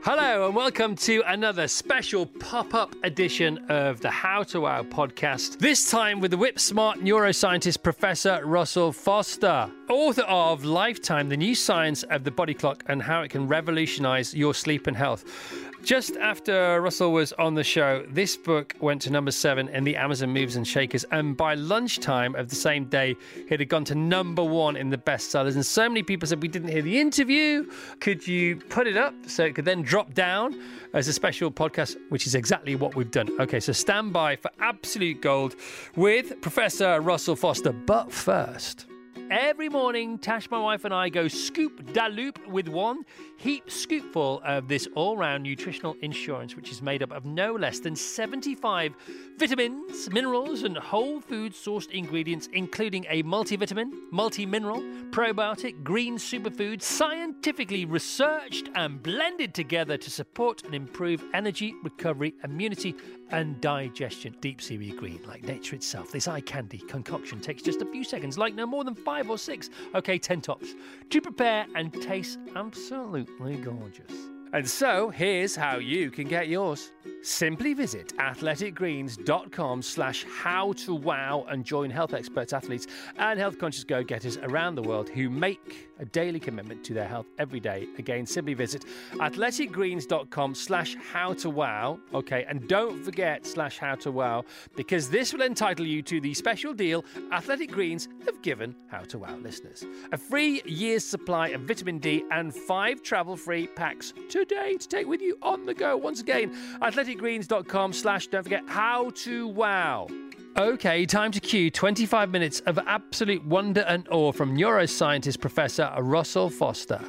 Hello, and welcome to another special pop up edition of the How to Wow podcast. This time with the whip smart neuroscientist Professor Russell Foster, author of Lifetime The New Science of the Body Clock and How It Can Revolutionize Your Sleep and Health. Just after Russell was on the show, this book went to number seven in the Amazon Movers and Shakers, and by lunchtime of the same day, it had gone to number one in the bestsellers. And so many people said, We didn't hear the interview. Could you put it up so it could then drop down as a special podcast, which is exactly what we've done? Okay, so stand by for absolute gold with Professor Russell Foster. But first, Every morning, Tash, my wife, and I go scoop da loop with one heap scoopful of this all round nutritional insurance, which is made up of no less than 75 vitamins, minerals, and whole food sourced ingredients, including a multivitamin, multi mineral, probiotic, green superfood, scientifically researched and blended together to support and improve energy, recovery, immunity, and digestion. Deep seaweed green, like nature itself. This eye candy concoction takes just a few seconds, like no more than five or six, okay, ten tops, to prepare and taste absolutely gorgeous. And so, here's how you can get yours. Simply visit athleticgreens.com slash how to wow and join health experts, athletes, and health conscious go getters around the world who make a daily commitment to their health every day. Again, simply visit athleticgreens.com slash how to wow. Okay, and don't forget slash how to wow because this will entitle you to the special deal Athletic Greens have given How to Wow listeners. A free year's supply of vitamin D and five travel free packs today to take with you on the go. Once again, athleticgreens.com slash don't forget how to wow. Okay, time to cue 25 minutes of absolute wonder and awe from neuroscientist Professor Russell Foster.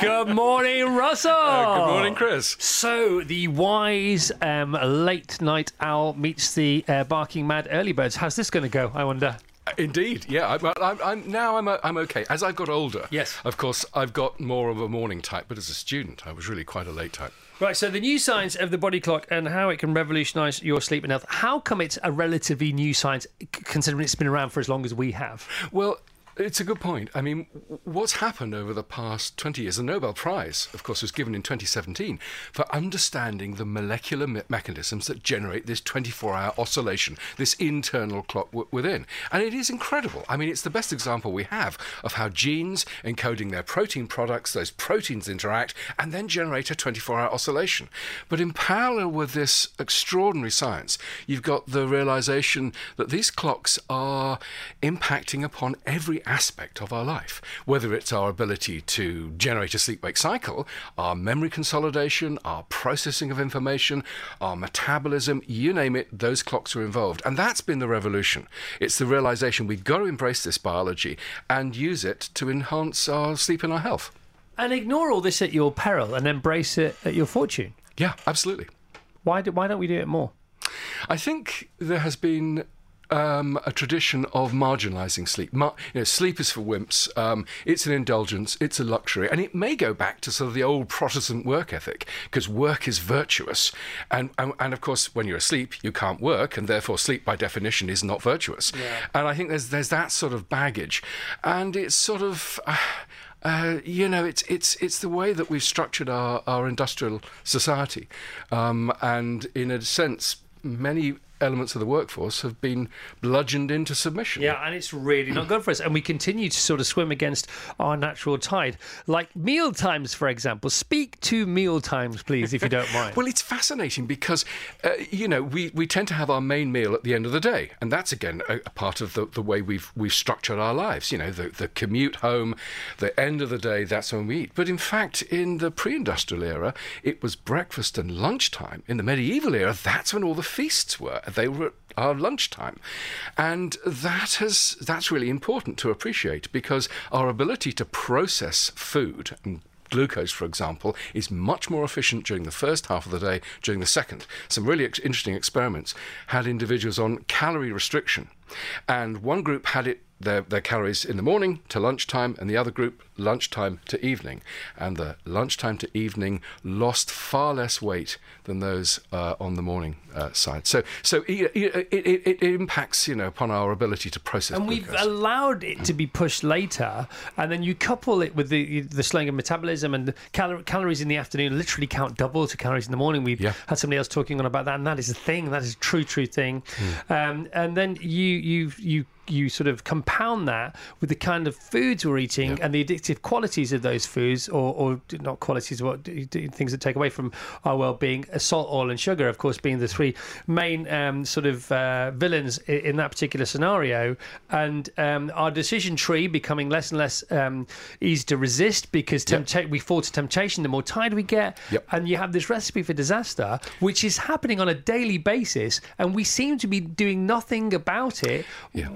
Good morning, Russell. Uh, good morning, Chris. So the wise um, late night owl meets the uh, barking mad early birds. How's this going to go? I wonder. Indeed, yeah. I'm, I'm, I'm now I'm, uh, I'm okay. As I've got older, Yes. Of course, I've got more of a morning type, but as a student, I was really quite a late type. Right. So the new science of the body clock and how it can revolutionise your sleep and health. How come it's a relatively new science, considering it's been around for as long as we have? Well, it's a good point. I mean, what's happened over the past 20 years? The Nobel Prize, of course, was given in 2017 for understanding the molecular me- mechanisms that generate this 24 hour oscillation, this internal clock w- within. And it is incredible. I mean, it's the best example we have of how genes encoding their protein products, those proteins interact and then generate a 24 hour oscillation. But in parallel with this extraordinary science, you've got the realization that these clocks are impacting upon every aspect of our life, whether it's our ability to generate a sleep wake cycle, our memory consolidation, our processing of information, our metabolism, you name it, those clocks are involved. And that's been the revolution. It's the realization we've got to embrace this biology and use it to enhance our sleep and our health. And ignore all this at your peril and embrace it at your fortune. Yeah, absolutely. Why, do, why don't we do it more? I think there has been um, a tradition of marginalising sleep. Mar- you know, sleep is for wimps. Um, it's an indulgence. It's a luxury, and it may go back to sort of the old Protestant work ethic because work is virtuous, and, and and of course, when you're asleep, you can't work, and therefore, sleep by definition is not virtuous. And I think there's there's that sort of baggage, and it's sort of. Uh, uh, you know, it's it's it's the way that we've structured our, our industrial society, um, and in a sense, many elements of the workforce have been bludgeoned into submission. Yeah, and it's really not good for us. And we continue to sort of swim against our natural tide. Like meal times, for example. Speak to meal times, please, if you don't mind. Well, it's fascinating because, uh, you know, we, we tend to have our main meal at the end of the day. And that's, again, a, a part of the, the way we've, we've structured our lives. You know, the, the commute home, the end of the day, that's when we eat. But in fact, in the pre industrial era, it was breakfast and lunchtime. In the medieval era, that's when all the feasts were. They were at our lunchtime. And that has that's really important to appreciate because our ability to process food and glucose, for example, is much more efficient during the first half of the day, during the second. Some really ex- interesting experiments had individuals on calorie restriction, and one group had it their, their calories in the morning to lunchtime, and the other group lunchtime to evening. And the lunchtime to evening lost far less weight than those uh, on the morning uh, side. So, so it, it, it, it, impacts, you know, upon our ability to process. And glucose. we've allowed it to be pushed later, and then you couple it with the the slowing of metabolism and the cal- calories in the afternoon literally count double to calories in the morning. We've Yeah. had somebody else talking on about that, and that is a thing. That is a true, true thing. Hmm. Um, and then you you you you sort of compound that with the kind of foods we're eating Yeah. and the addictive qualities of those foods, or, or not qualities, what things that take away from our well-being. Salt, oil, and sugar, of course, being the three main um, sort of uh, villains in that particular scenario, and um, our decision tree becoming less and less um, easy to resist because tempta- we fall to temptation the more tired we get, Yep. and you have this recipe for disaster, which is happening on a daily basis, and we seem to be doing nothing about it. Yeah.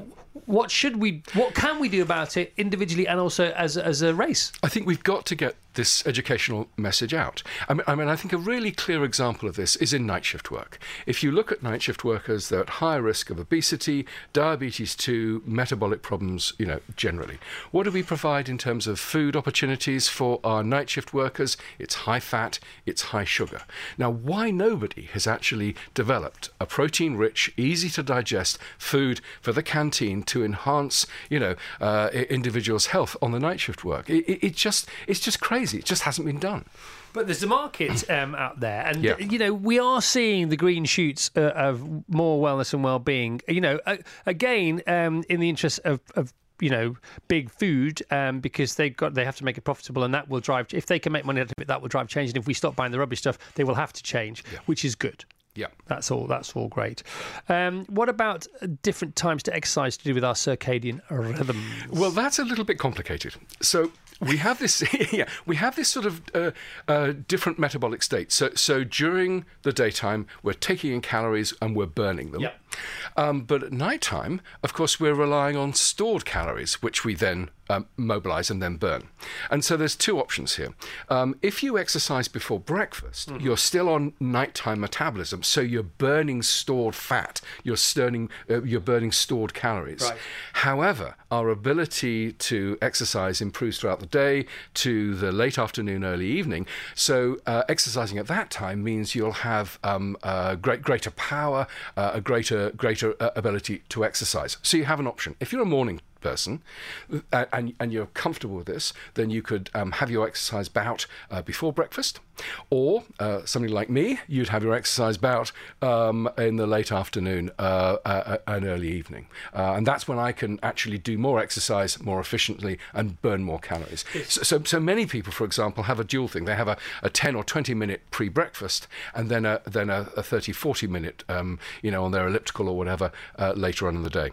What should we? What can we do about it individually and also as as a race? I think we've got to get this educational message out. I mean, I mean, I think a really clear example of this is in night shift work. If you look at night shift workers, they're at higher risk of obesity, diabetes 2, metabolic problems, you know, generally. What do we provide in terms of food opportunities for our night shift workers? It's high fat, it's high sugar. Now, why nobody has actually developed a protein rich, easy to digest food for the canteen to enhance, you know, uh, individuals' health on the night shift work? It, it, it just, it's just crazy. It just hasn't been done. But there's a market um, out there, and Yeah. you know we are seeing the green shoots uh, of more wellness and well-being. You know, uh, again, um, in the interest of, of you know big food, um, because they got they have to make it profitable, and that will drive. If they can make money out of it, that will drive change. And if we stop buying the rubbish stuff, they will have to change, which is good. Yeah. That's all. That's all great. Um, what about different times to exercise to do with our circadian rhythm? Well, that's a little bit complicated. So we have this, yeah, we have this sort of uh, uh, different metabolic state. So, so during the daytime, we're taking in calories and we're burning them. Yep. Um, but at nighttime, of course, we're relying on stored calories, which we then um, mobilize and then burn. And so there's two options here. Um, if you exercise before breakfast, you're still on nighttime metabolism, so you're burning stored fat. You're burning, uh, you're burning stored calories. Right. However, our ability to exercise improves throughout the day to the late afternoon, early evening. So, uh, exercising at that time means you'll have um, uh, great, greater power, uh, a greater, greater uh, ability to exercise. So, you have an option. If you're a morning person uh, and, and you're comfortable with this, then you could um, have your exercise bout uh, before breakfast. Or uh, somebody like me, you'd have your exercise bout um, in the late afternoon uh, uh, and early evening. Uh, and that's when I can actually do more exercise more efficiently and burn more calories. So, so, so many people, for example, have a dual thing. They have a, a 10 or 20 minute pre breakfast and then a, then a, a 30, 40 minute, um, you know, on their elliptical or whatever uh, later on in the day.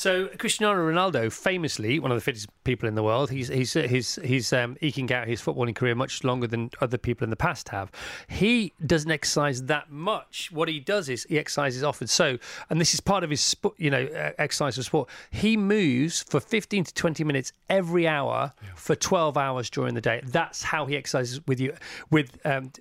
So Cristiano Ronaldo, famously one of the fittest people in the world, he's he's he's he's um, eking out his footballing career much longer than other people in the past have. He doesn't exercise that much. What he does is he exercises often. So, and this is part of his sport, you know, uh, exercise for sport. He moves for 15 to 20 minutes every hour for 12 hours during the day. That's how he exercises with you with. Um,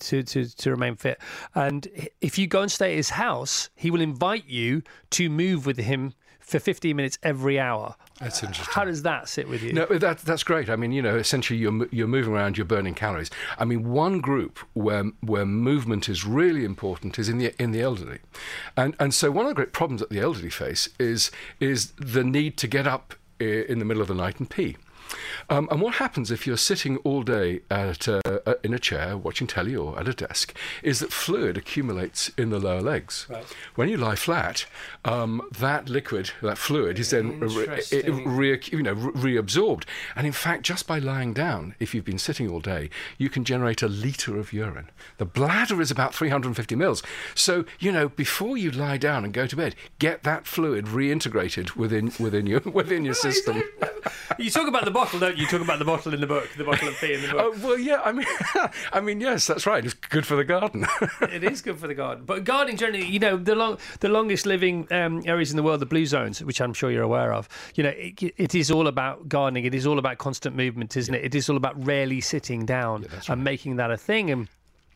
to, to, to remain fit. And if you go and stay at his house, he will invite you to move with him for 15 minutes every hour. That's interesting. How does that sit with you? No, that, that's great. I mean, you know, essentially you're, you're moving around, you're burning calories. I mean, one group where, where movement is really important is in the, in the elderly. And, and so one of the great problems that the elderly face is, is the need to get up eh, in the middle of the night and pee. Um, and what happens if you're sitting all day at, uh, uh, in a chair watching telly or at a desk is that fluid accumulates in the lower legs. Right. When you lie flat, um, that liquid, that fluid, is then re- re- you know, re- reabsorbed. And in fact, just by lying down, if you've been sitting all day, you can generate a litre of urine. The bladder is about 350 mils. So, you know, before you lie down and go to bed, get that fluid reintegrated within within your within your system. You talk about the bottle, don't you? You talk about the bottle in the book, the bottle of pee in the book. Oh, well, yeah, I mean, I mean, yes, that's right. It's good for the garden. it is good for the garden. But gardening generally, you know, the long, the longest living um, areas in the world, the blue zones, which I'm sure you're aware of. You know, it, it is all about gardening. It is all about constant movement, isn't it? It is all about rarely sitting down and making that a thing. And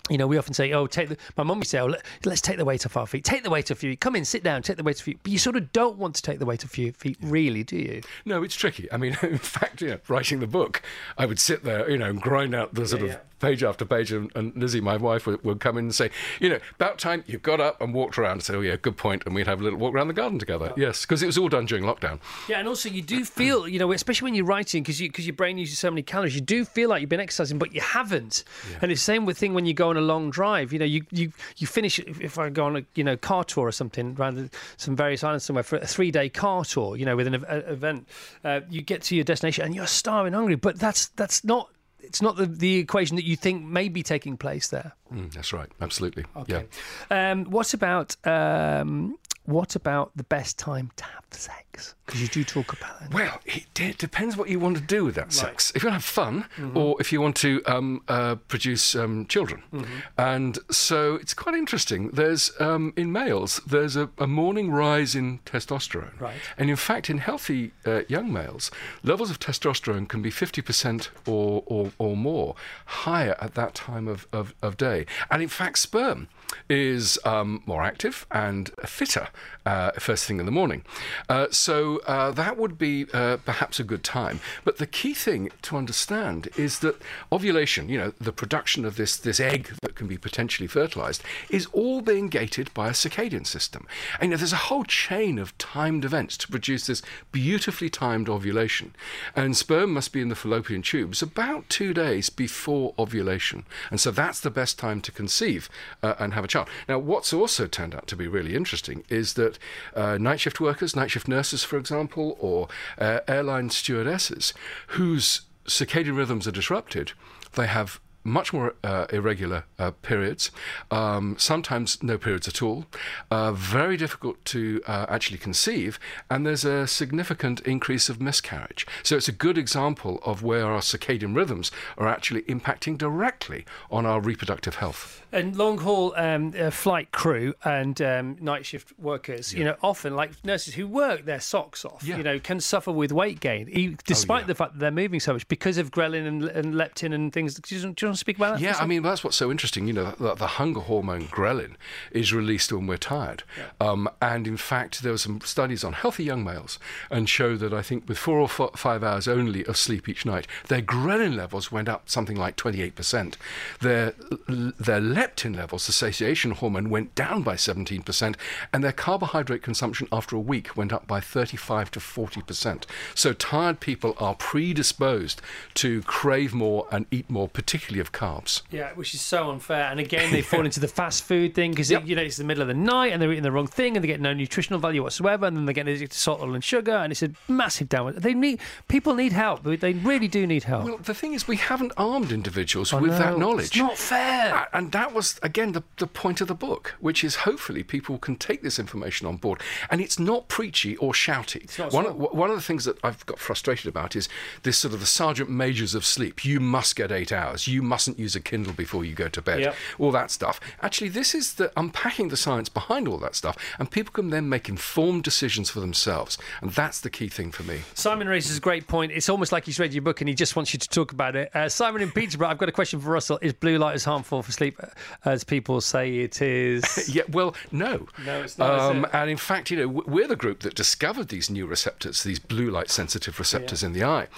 you know, we often say, "Oh, take the." My mum would say, "Oh, let, us take the weight off our feet. Take the weight off your feet. Come in, sit down, take the weight off your feet." But you sort of don't want to take the weight off your feet, really, do you? No, it's tricky. I mean, in fact, you know, writing the book, I would sit there, you know, and grind out the sort yeah, of yeah page after page, and, and Lizzie, my wife, would, would, come in and say, you know, about time you got up and walked around. And say, oh yeah, good point. and we'd have a little walk around the garden together. Yes, because it was all done during lockdown. Yeah, and also you do feel, you know, especially when you're writing, because you, because your brain uses so many calories, you do feel like you've been exercising, but you haven't. Yeah. And it's the same with thing when you go on a long drive. You know, you you you finish if I go on a you know car tour or something around some various islands somewhere for a three day car tour. You know, with an event, uh, you get to your destination and you're starving hungry, but that's that's not it's not the, the equation that you think may be taking place there. Mm, that's right. Absolutely. Okay. Yeah. Um, what about um, what about the best time to have sex? Because you do talk about that. Well, it d- depends what you want to do with that right. sex. If you want to have fun, mm-hmm. or if you want to um, uh, produce um, children. Mm-hmm. And so it's quite interesting. There's um, in males, there's a, a, morning rise in testosterone. Right. And in fact, in healthy uh, young males, levels of testosterone can be 50% or, or, or more higher at that time of, of, of day. And in fact, sperm is um, more active and fitter uh, first thing in the morning. Uh, so uh, that would be uh, perhaps a good time. But the key thing to understand is that ovulation, you know, the production of this, this egg that can be potentially fertilized, is all being gated by a circadian system. And you know, there's a whole chain of timed events to produce this beautifully timed ovulation. And sperm must be in the fallopian tubes about two days before ovulation. And so that's the best time to conceive uh, and have a child. Now, what's also turned out to be really interesting is that uh, night shift workers, night shift nurses, for example, or uh, airline stewardesses whose circadian rhythms are disrupted, they have much more uh, irregular uh, periods, um, sometimes no periods at all, uh, very difficult to uh, actually conceive, and there's a significant increase of miscarriage. So it's a good example of where our circadian rhythms are actually impacting directly on our reproductive health. And long haul um, uh, flight crew and um, night shift workers, yeah. you know, often like nurses who work their socks off, yeah. you know, can suffer with weight gain, despite oh, yeah. the fact that they're moving so much because of ghrelin and, and leptin and things. Do you, do you speak about that? Yeah, I mean, that's what's so interesting. You know, the, the hunger hormone ghrelin is released when we're tired. Yeah. Um, and in fact, there were some studies on healthy young males and show that I think with four or four, five hours only of sleep each night, their ghrelin levels went up something like 28%. Their, their leptin levels, the satiation hormone, went down by 17%, and their carbohydrate consumption after a week went up by 35 to 40%. So tired people are predisposed to crave more and eat more, particularly of carbs. Yeah, which is so unfair. And again, they fall into the fast food thing because yep. you know it's the middle of the night and they're eating the wrong thing and they get no nutritional value whatsoever, and then they get addicted to salt, oil, and sugar, and it's a massive downward. They need people need help. They really do need help. Well, the thing is, we haven't armed individuals oh, with that knowledge. It's not fair. And that was again the, the point of the book, which is hopefully people can take this information on board, and it's not preachy or shouty. One of, one of the things that I've got frustrated about is this sort of the sergeant majors of sleep. You must get eight hours. You mustn't use a Kindle before you go to bed. Yep. All that stuff. Actually, this is the unpacking the science behind all that stuff, and people can then make informed decisions for themselves, and that's the key thing for me. Simon raises a great point. It's almost like he's read your book and he just wants you to talk about it. Uh, Simon in Peterborough, I've got a question for Russell. Is blue light as harmful for sleep as people say it is? yeah, well, no. No, it's not. Um, it? And in fact, you know, we're the group that discovered these new receptors, these blue light sensitive receptors yeah. in the eye.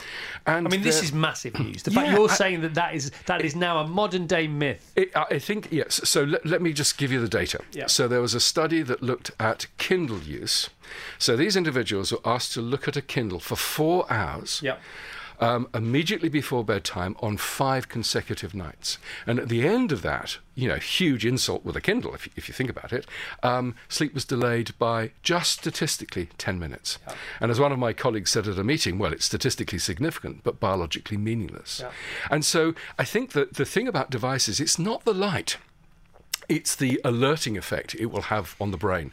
And I mean, this is massive news. The fact yeah, you're I, saying that that is that is now a modern day myth. It, I think yes. So let, let me just give you the data. Yeah. So there was a study that looked at Kindle use. So these individuals were asked to look at a Kindle for four hours. Yeah um, immediately before bedtime on five consecutive nights. And at the end of that, you know, huge insult with a Kindle, if, if you think about it, um, sleep was delayed by just statistically 10 minutes. Yeah. And as one of my colleagues said at a meeting, well, it's statistically significant, but biologically meaningless. Yeah. And so I think that the thing about devices, it's not the light it's the alerting effect it will have on the brain.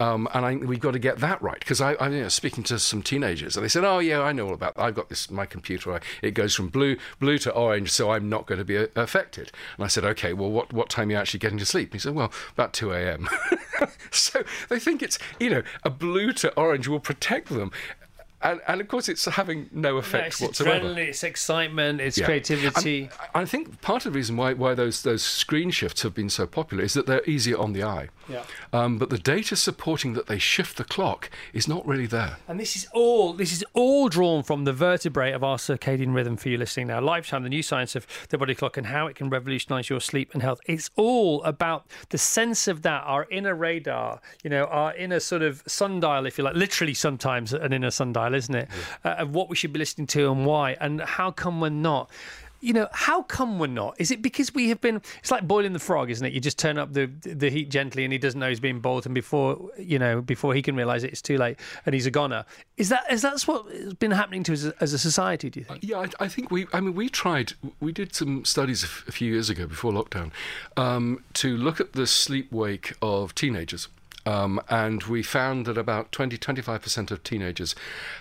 Um, and I, we've got to get that right. Because I, am you know, speaking to some teenagers and they said, oh, yeah, I know all about that. I've got this, my computer, I, it goes from blue blue to orange, so I'm not going to be a, uh, affected. And I said, okay, well, what, what time are you actually getting to sleep? And he said, well, about 2 a.m. so they think it's, you know, a blue to orange will protect them and, and of course, it's having no effect it's whatsoever. it's excitement, it's Yeah. creativity. And I think part of the reason why, why those, those screen shifts have been so popular is that they're easier on the eye. Yeah. Um, but the data supporting that they shift the clock is not really there. And this is all this is all drawn from the vertebrae of our circadian rhythm for you listening now. Lifetime, the new science of the body clock and how it can revolutionize your sleep and health. It's all about the sense of that, our inner radar, you know, our inner sort of sundial, if you like, literally sometimes an inner sundial, isn't it? Uh, of what we should be listening to and why, and how come we're not. You know, how come we're not? Is it because we have been? It's like boiling the frog, isn't it? You just turn up the the heat gently, and he doesn't know he's being boiled, and before you know, before he can realise it, it's too late, and he's a goner. Is that is that's what has been happening to us as a, as a society? Do you think? Yeah, I, I think we. I mean, we tried. We did some studies a few years ago before lockdown um, to look at the sleep wake of teenagers. Um, and we found that about 20 25% of teenagers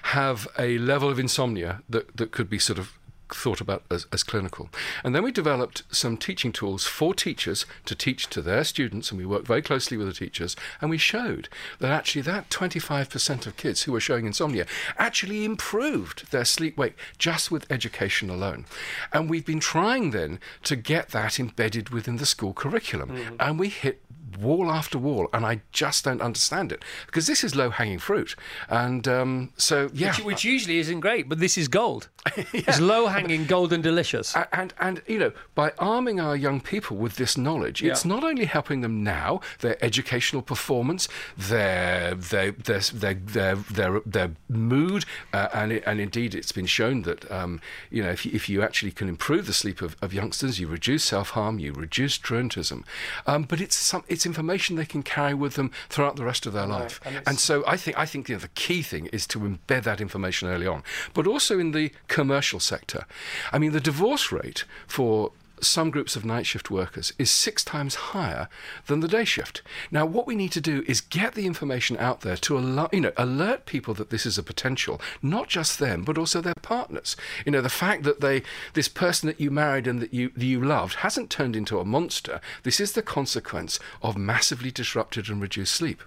have a level of insomnia that, that could be sort of thought about as, as clinical. And then we developed some teaching tools for teachers to teach to their students, and we worked very closely with the teachers, and we showed that actually that 25% of kids who were showing insomnia actually improved their sleep wake just with education alone. And we've been trying then to get that embedded within the school curriculum, and we hit wall after wall, and I just don't understand it because this is low hanging fruit. And um, so, yeah. Which, which usually isn't great, but this is gold. It's low hanging, gold, and delicious. A- and and you know by arming our young people with this knowledge it's not only helping them now their educational performance their their their their their, their, their mood uh, and it, and indeed it's been shown that um, you know if you, if you actually can improve the sleep of, of youngsters you reduce self-harm you reduce truantism um, but it's some it's information they can carry with them throughout the rest of their life and and, so I think I think you know, the key thing is to embed that information early on, but also in the commercial sector. I mean, the divorce rate for some groups of night shift workers is six times higher than the day shift. Now, what we need to do is get the information out there to alert, you know, alert people that this is a potential, not just them, but also their partners. You know, the fact that they, this person that you married and that you that you loved hasn't turned into a monster. This is the consequence of massively disrupted and reduced sleep.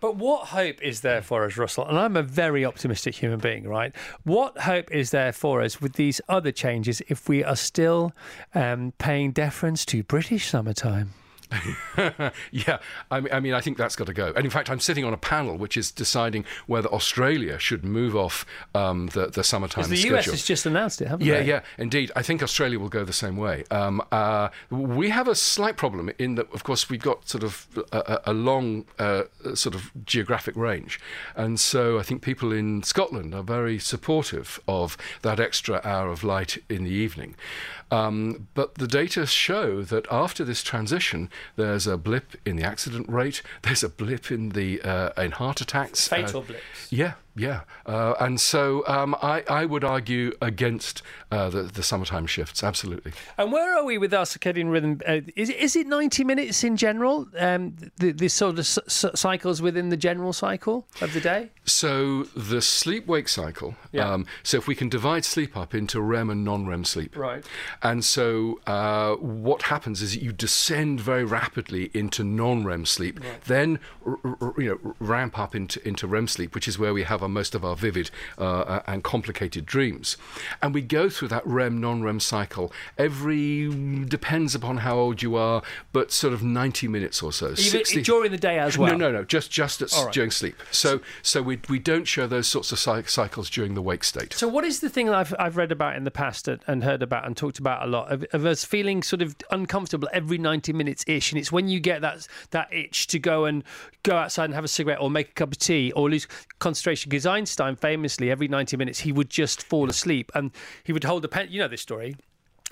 But what hope is there for us, Russell? And I'm a very optimistic human being, right? What hope is there for us with these other changes if we are still um, paying deference to British summertime? yeah, I mean, I mean, I think that's got to go. And in fact, I'm sitting on a panel which is deciding whether Australia should move off um, the the summertime The schedule. US has just announced it, haven't Yeah, they? yeah, yeah, indeed. I think Australia will go the same way. Um, uh, we have a slight problem in that, of course, we've got sort of a, a- a long uh, sort of geographic range, and so I think people in Scotland are very supportive of that extra hour of light in the evening. Um, but the data show that after this transition, there's a blip in the accident rate. There's a blip in the uh, in heart attacks. Fatal uh, blips. yeah, yeah, uh, and so um, I, I would argue against uh, the, the summertime shifts. Absolutely. And where are we with our circadian rhythm? Uh, is, it- is it 90 minutes in general? Um, the, the sort of cycles within the general cycle of the day? So the sleep-wake cycle. Yeah. Um, so if we can divide sleep up into REM and non-REM sleep. Right. And so uh, what happens is you descend very rapidly into non-REM sleep, then r- r- you know ramp up into into REM sleep, which is where we have our, most of our vivid uh, and complicated dreams. And we go through that REM non-REM cycle every depends upon how old you are, but sort of 90 minutes or so. Even 60 during the day as well? No, no, no. Just just at, right. during sleep. So so we we don't show those sorts of cycles during the wake state. So, what is the thing that I've, I've read about in the past and, and heard about and talked about a lot of, of us feeling sort of uncomfortable every 90 minutes ish? And it's when you get that that itch to go and go outside and have a cigarette or make a cup of tea or lose concentration. Because Einstein famously, every 90 minutes, he would just fall asleep and he would hold a pen. You know this story.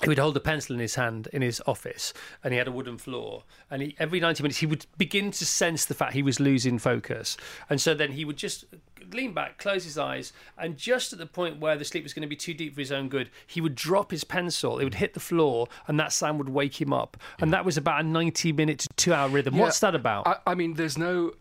He would hold a pencil in his hand in his office, and he had a wooden floor. And he, every ninety minutes, he would begin to sense the fact he was losing focus, and so then he would just lean back, close his eyes, and just at the point where the sleep was going to be too deep for his own good, he would drop his pencil. It would hit the floor, and that sound would wake him up. And that was about a ninety-minute to two-hour rhythm. What's that about? I, I mean, there's no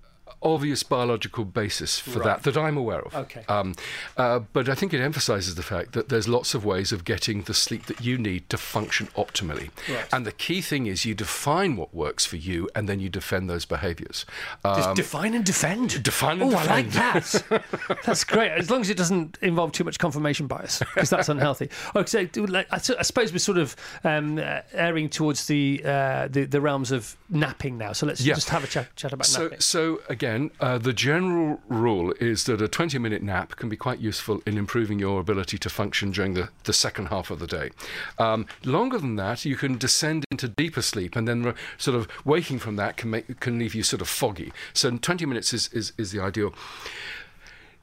obvious biological basis for that that I'm aware of. Okay. Um, uh, but I think it emphasizes the fact that there's lots of ways of getting the sleep that you need to function optimally. Right. And the key thing is you define what works for you and then you defend those behaviors. Um, Just define and defend. define and oh, I like that. that's great. As long as it doesn't involve too much confirmation bias, because that's unhealthy. Okay, so like, I, I suppose we're sort of um, uh, erring towards the, uh, the the realms of napping now. So let's Yeah. just have a chat, chat about So, napping. so again, uh, the general rule is that a 20 minute nap can be quite useful in improving your ability to function during the, the second half of the day. Um, longer than that, you can descend into deeper sleep, and then re- sort of waking from that can make can leave you sort of foggy. So, 20 minutes is, is, is the ideal.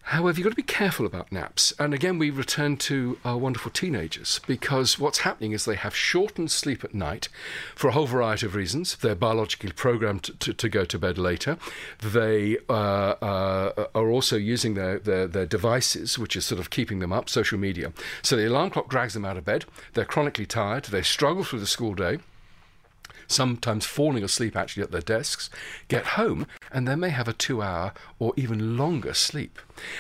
However, you've got to be careful about naps. And again, we return to our wonderful teenagers because what's happening is they have shortened sleep at night for a whole variety of reasons. They're biologically programmed to, to, to go to bed later. They uh, uh, are also using their, their, their devices, which is sort of keeping them up, social media. So the alarm clock drags them out of bed. They're chronically tired. They struggle through the school day sometimes falling asleep actually at their desks, get home, and then may have a two hour or even longer sleep.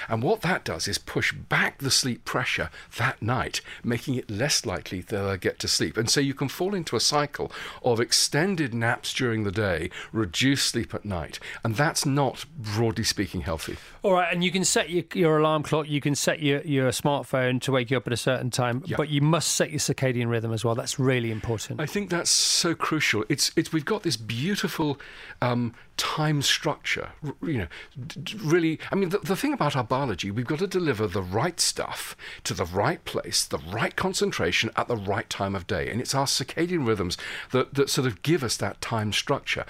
And what that does is push back the sleep pressure that night, making it less likely that they'll get to sleep. And so you can fall into a cycle of extended naps during the day, reduced sleep at night. And that's not, broadly speaking, healthy. All right, and you can set your, your alarm clock, you can set your, your smartphone to wake you up at a certain time, Yeah. but you must set your circadian rhythm as well. That's really important. I think that's so crucial. It's it's we've got this beautiful um, time structure. You know, really. I mean, the, the thing about our biology, we've got to deliver the right stuff to the right place, the right concentration at the right time of day, and it's our circadian rhythms that that sort of give us that time structure.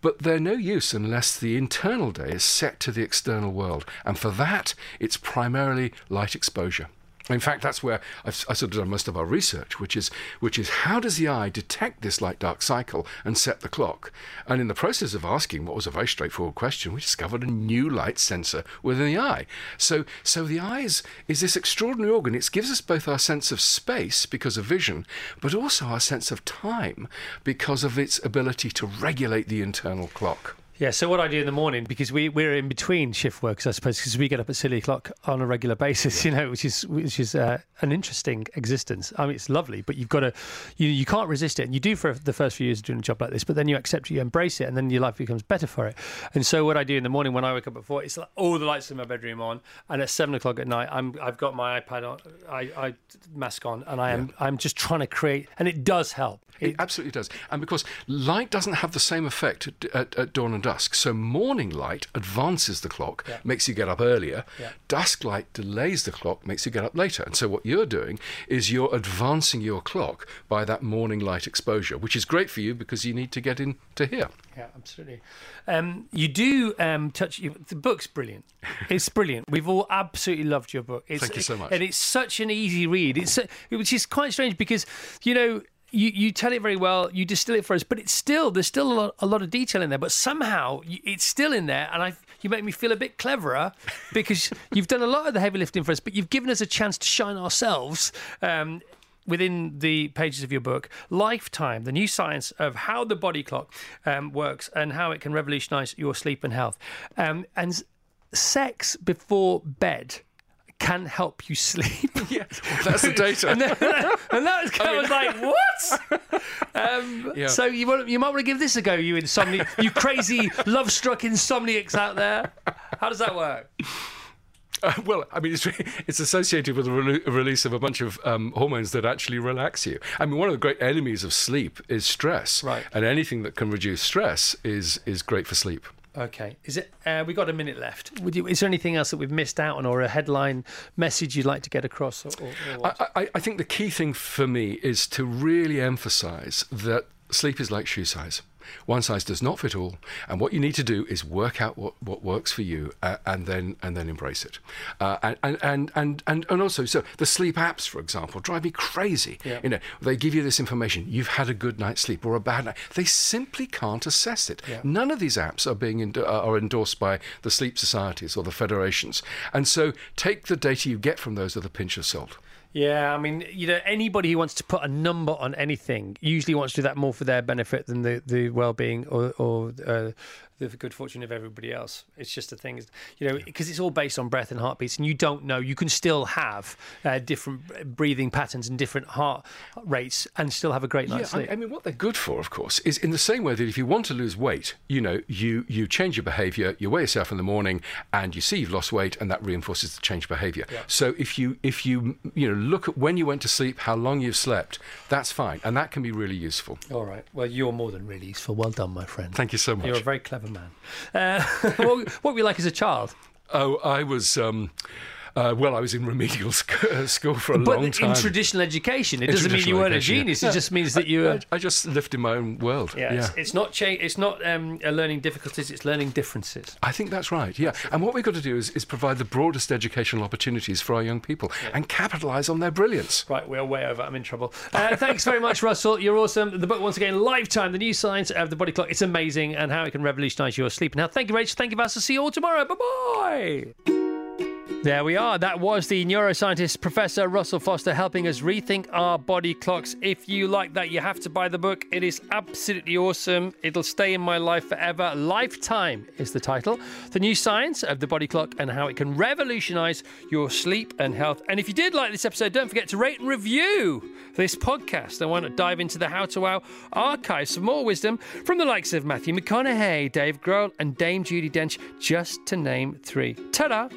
But they're no use unless the internal day is set to the external world. And for that, it's primarily light exposure. In fact, that's where I've, I've sort of done most of our research, which is, which is how does the eye detect this light dark cycle and set the clock? And in the process of asking what was a very straightforward question, we discovered a new light sensor within the eye. So, so the eye is, is this extraordinary organ. It gives us both our sense of space because of vision, but also our sense of time because of its ability to regulate the internal clock. Yeah, so what I do in the morning, because we, we're in between shift works, I suppose, because we get up at silly o'clock on a regular basis, you know, which is which is uh, an interesting existence. I mean, it's lovely, but you've got to, you you can't resist it, and you do for the first few years of doing a job like this, but then you accept it, you embrace it, and then your life becomes better for it. And so what I do in the morning when I wake up at four, it's like all the lights in my bedroom on, and at seven o'clock at night, I'm I've got my iPad on, I, I mask on, and I am I'm just trying to create, and it does help. It absolutely does. And because light doesn't have the same effect at, at, at dawn and dusk. So morning light advances the clock, Yeah. makes you get up earlier. Yeah. Dusk light delays the clock, makes you get up later. And so what you're doing is you're advancing your clock by that morning light exposure, which is great for you because you need to get into here. Yeah, absolutely. Um, you do um, touch you, the book's brilliant. It's brilliant. We've all absolutely loved your book. It's, Thank you so much. And it's such an easy read. It's which is quite strange because you know. You, you tell it very well, you distill it for us, but it's still there's still a lot, a lot of detail in there. But somehow it's still in there, and I you make me feel a bit cleverer because you've done a lot of the heavy lifting for us, but you've given us a chance to shine ourselves um, within the pages of your book, Lifetime, the new science of how the body clock um, works and how it can revolutionize your sleep and health. Um, and sex before bed can help you sleep. Yes, that's the data. and, then, and that was, I was like, what? Um, Yeah. So you want, you might want to give this a go, you insomni, you crazy love-struck insomniacs out there. How does that work? Uh, well, I mean, it's, it's associated with the rele- release of a bunch of um, hormones that actually relax you. I mean, one of the great enemies of sleep is stress. Right. And anything that can reduce stress is, is great for sleep. Okay. Is it? Uh, we got a minute left. Would you? Is there anything else that we've missed out on, or a headline message you'd like to get across? Or, or, or what? I, I, I think the key thing for me is to really emphasize that sleep is like shoe size. One size does not fit all, and what you need to do is work out what, what works for you, uh, and then and then embrace it. Uh, and, and, and and and also, so the sleep apps, for example, drive me crazy. Yeah. You know, they give you this information: you've had a good night's sleep or a bad night. They simply can't assess it. Yeah. None of these apps are being endo- are endorsed by the sleep societies or the federations, and so take the data you get from those with a pinch of salt. Yeah, I mean, you know, anybody who wants to put a number on anything usually wants to do that more for their benefit than the, the well being or, or uh, the good fortune of everybody else. It's just a thing, you know, because it's all based on breath and heartbeats, and you don't know. You can still have uh, different breathing patterns and different heart rates, and still have a great night's yeah, sleep. I, I mean, what they're good for, of course, is in the same way that if you want to lose weight, you know, you you change your behaviour, you weigh yourself in the morning, and you see you've lost weight, and that reinforces the change behaviour. Yeah. So if you if you you know look at when you went to sleep, how long you've slept, that's fine, and that can be really useful. All right. Well, you're more than really useful. Well done, my friend. Thank you so much. You're a very clever man. Uh, what, what were you like as a child? Oh, I was. Um, uh, well, I was in remedial sc- uh, school for a but long time. But in traditional education, it In doesn't mean you weren't a education, yeah. genius. It just means that you were. I, I just lived in my own world. yeah, It's, it's not cha- It's not um, learning difficulties. It's learning differences. I think that's right, yeah. And what we've got to do is, is provide the broadest educational opportunities for our young people and capitalise on their brilliance. Right, we're way over. I'm in trouble. Uh, thanks very much, Russell. You're awesome. The book, once again, Lifetime, The New Science of the Body Clock. It's amazing and how it can revolutionise your sleep health. Thank you, Rachel. Thank you, Vas. I'll see you all tomorrow. Bye bye. There we are. That was the neuroscientist Professor Russell Foster helping us rethink our body clocks. If you like that, you have to buy the book. It is absolutely awesome. It'll stay in my life forever. Lifetime is the title. The new science of the body clock and how it can revolutionize your sleep and health. And if you did like this episode, don't forget to rate and review this podcast. I want to dive into the How to Wow archives for more wisdom from the likes of Matthew McConaughey, Dave Grohl, and Dame Judi Dench, just to name three. Ta da!